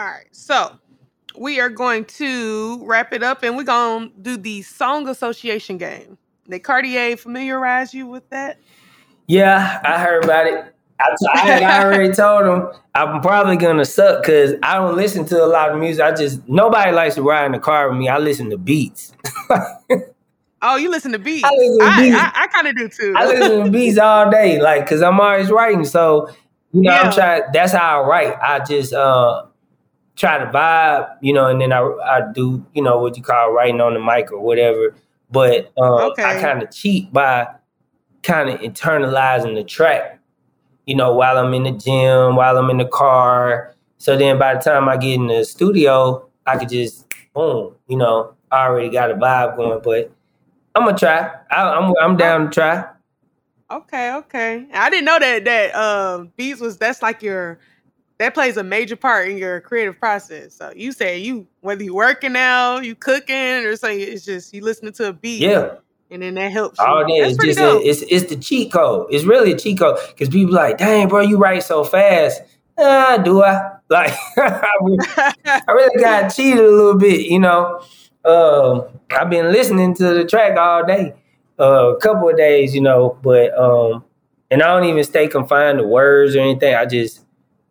All right. So we are going to wrap it up and we're going to do the song association game. Did Cartier familiarize you with that? Yeah, I heard about it. I, I, I already told him I'm probably gonna suck because I don't listen to a lot of music. I just nobody likes to ride in the car with me. I listen to beats. oh, you listen to beats? I listen to beats. I, I, I kind of do too. I listen to beats all day, like because I'm always writing. So you know, yeah. I'm trying. That's how I write. I just uh try to vibe, you know, and then I I do you know what you call writing on the mic or whatever. But um, okay. I kind of cheat by kind of internalizing the track you know, while I'm in the gym, while I'm in the car. So then by the time I get in the studio, I could just boom, you know, I already got a vibe going. But I'm gonna try. I, am I'm, I'm down to try. Okay, okay. I didn't know that that uh, beats was that's like your that plays a major part in your creative process. So you say you whether you working out, you cooking, or something, it's just you listening to a beat. Yeah and then that helps. All day it's just a, it's it's the cheat code. It's really a cheat code because people like, dang, bro, you write so fast. Ah, do I? Like, I really got cheated a little bit, you know. Uh, I've been listening to the track all day, uh, a couple of days, you know, but um, and I don't even stay confined to words or anything. I just,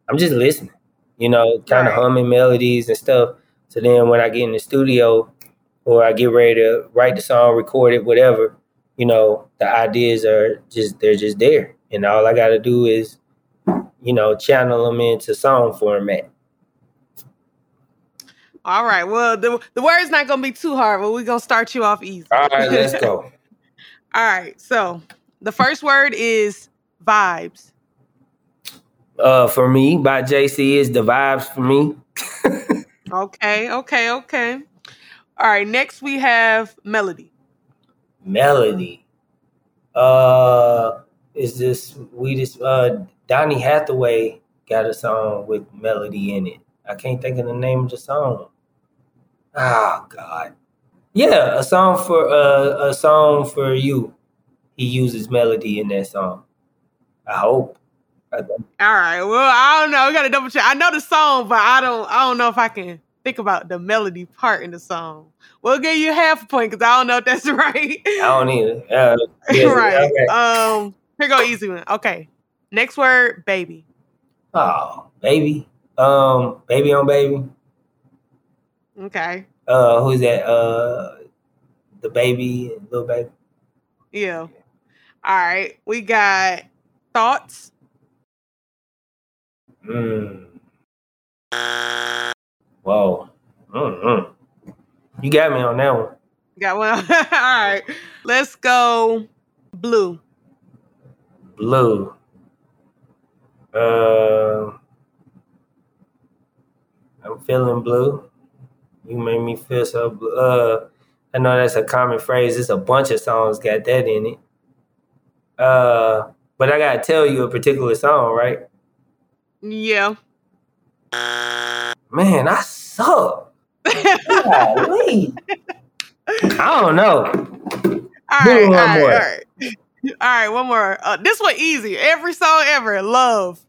I'm just listening, you know, kind of right. humming melodies and stuff. So then when I get in the studio, or I get ready to write the song, record it, whatever, you know, the ideas are just they're just there. And all I gotta do is, you know, channel them into song format. All right. Well, the the word's not gonna be too hard, but we're gonna start you off easy. All right, let's go. all right. So the first word is vibes. Uh for me by JC is the vibes for me. okay, okay, okay. All right, next we have Melody. Melody. Uh is this we just uh Donny Hathaway got a song with melody in it. I can't think of the name of the song. Oh God. Yeah, a song for uh, a song for you. He uses melody in that song. I hope. All right. Well, I don't know. We gotta double check. I know the song, but I don't. I don't know if I can think about the melody part in the song. We'll give you half a point because I don't know if that's right. I don't either. Uh, yes, right. Okay. Um, here go easy one. Okay. Next word, baby. Oh, baby. Um, baby on baby. Okay. Uh, who's that? Uh, DaBaby, little baby. Yeah. All right. We got thoughts. Hmm. Whoa. Mm-hmm. You got me on that one. Got one. All right. Let's go blue. Blue. Uh, I'm feeling blue. You made me feel so blue. Uh, I know that's a common phrase. It's a bunch of songs got that in it. Uh, but I gotta tell you a particular song, right? Yeah. Man, I suck. I don't know. All right, all right, all right. All right, one more. Uh, this one easy. Every song ever. Love.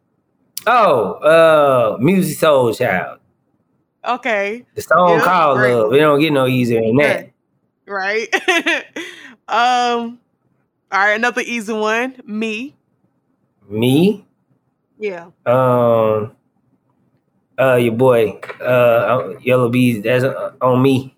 Oh, uh, Musiq Soulchild. Okay. The song yep, called great. Love. It don't get no easier than that. Right. um. All right, another easy one. Me. Me. Yeah. Um uh your boy uh Yella Beezy that's on me.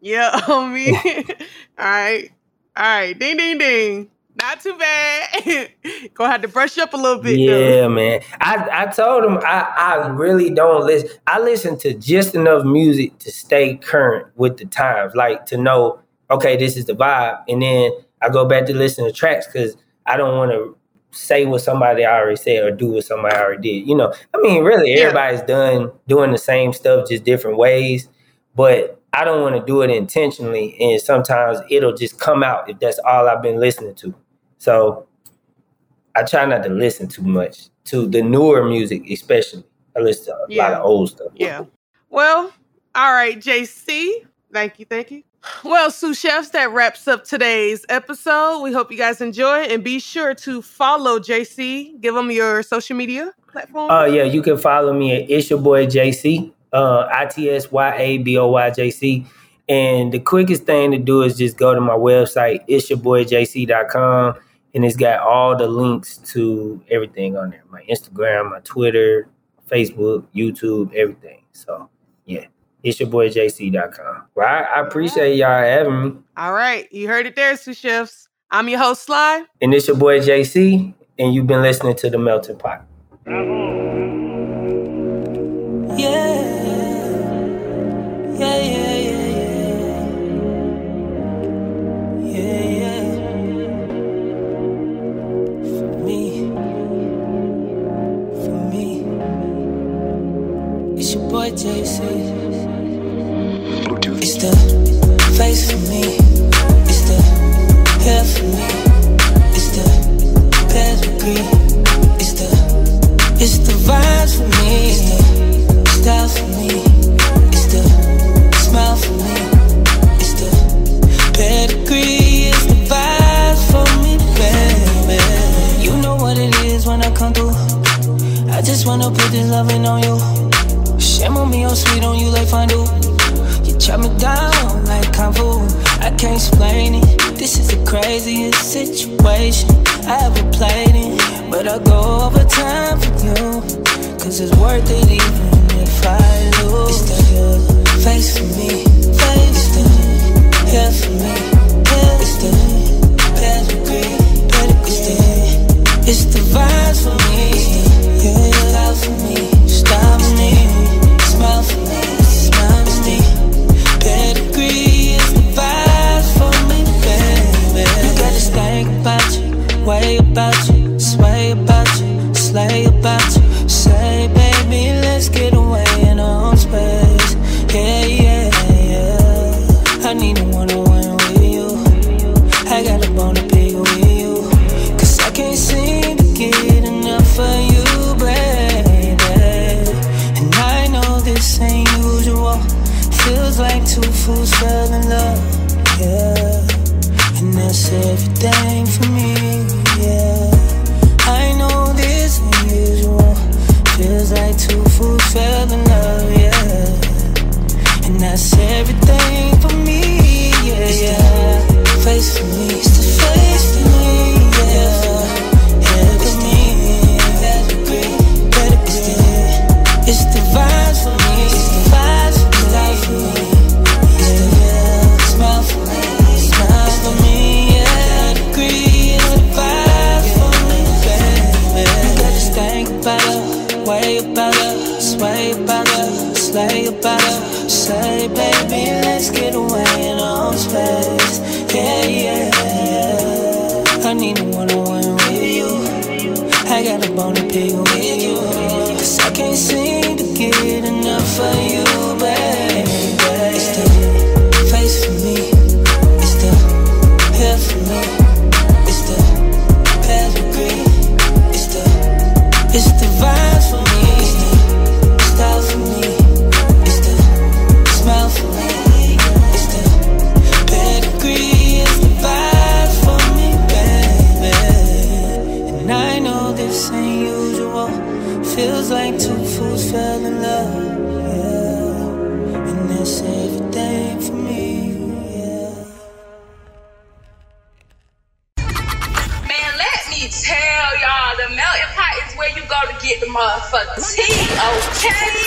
Yeah on me. All right. All right. Ding ding ding. Not too bad. Gonna have to brush up a little bit yeah though. man. I i told him i i really don't listen. I listen to just enough music to stay current with the times like to know okay this is the vibe. And then i go back to listen to tracks because i don't want to say what somebody already said or do what somebody already did. You know, I mean, really, everybody's done doing the same stuff, just different ways. But I don't want to do it intentionally, and sometimes it'll just come out if that's all I've been listening to. So I try not to listen too much to the newer music, especially. I listen to a yeah. lot of old stuff. Yeah. Well, all right, JC. Thank you, thank you. Well, sous chefs, that wraps up today's episode. We hope you guys enjoy and be sure to follow JC. Give them your social media. platform? Uh, yeah, you can follow me at It's Your Boy JC, uh, I T S Y A B O Y J C. And the quickest thing to do is just go to my website, it'syourboyjc.com, and it's got all the links to everything on there my Instagram, my Twitter, Facebook, YouTube, everything. So, yeah, it's your boy JC.com. Well, I, I appreciate y'all having me. All right, you heard it there, sous chefs. I'm your host, Sly. And it's your boy JC, and you've been listening to The Melting Pot. Yeah. Yeah, yeah, yeah, yeah. It's the face for me. It's the hair for me. It's the pedigree. It's the it's the vibes for me. It's the style for me. It's the smile for me. It's the pedigree. It's the vibes for me, baby. You know what it is when I come through. I just wanna put this on you. Shame on me, I'm sweet on you like fondue. Chop me down like fu. I can't explain it. This is the craziest situation I ever played in. But I'll go over time for you. Cause it's worth it even if I need a one-on-one with you. I got a bone to pick with you. Cause I can't seem to get enough of you, baby. And I know this ain't usual. Feels like two fools fell in love, way about her, sway about her, slay about her. Say, baby, let's get away in our space. Yeah, yeah, yeah. I need a one-on-one with you. I got a bone to pick with you. Cause I can't seem to get enough of you, motherfucking tea, okay?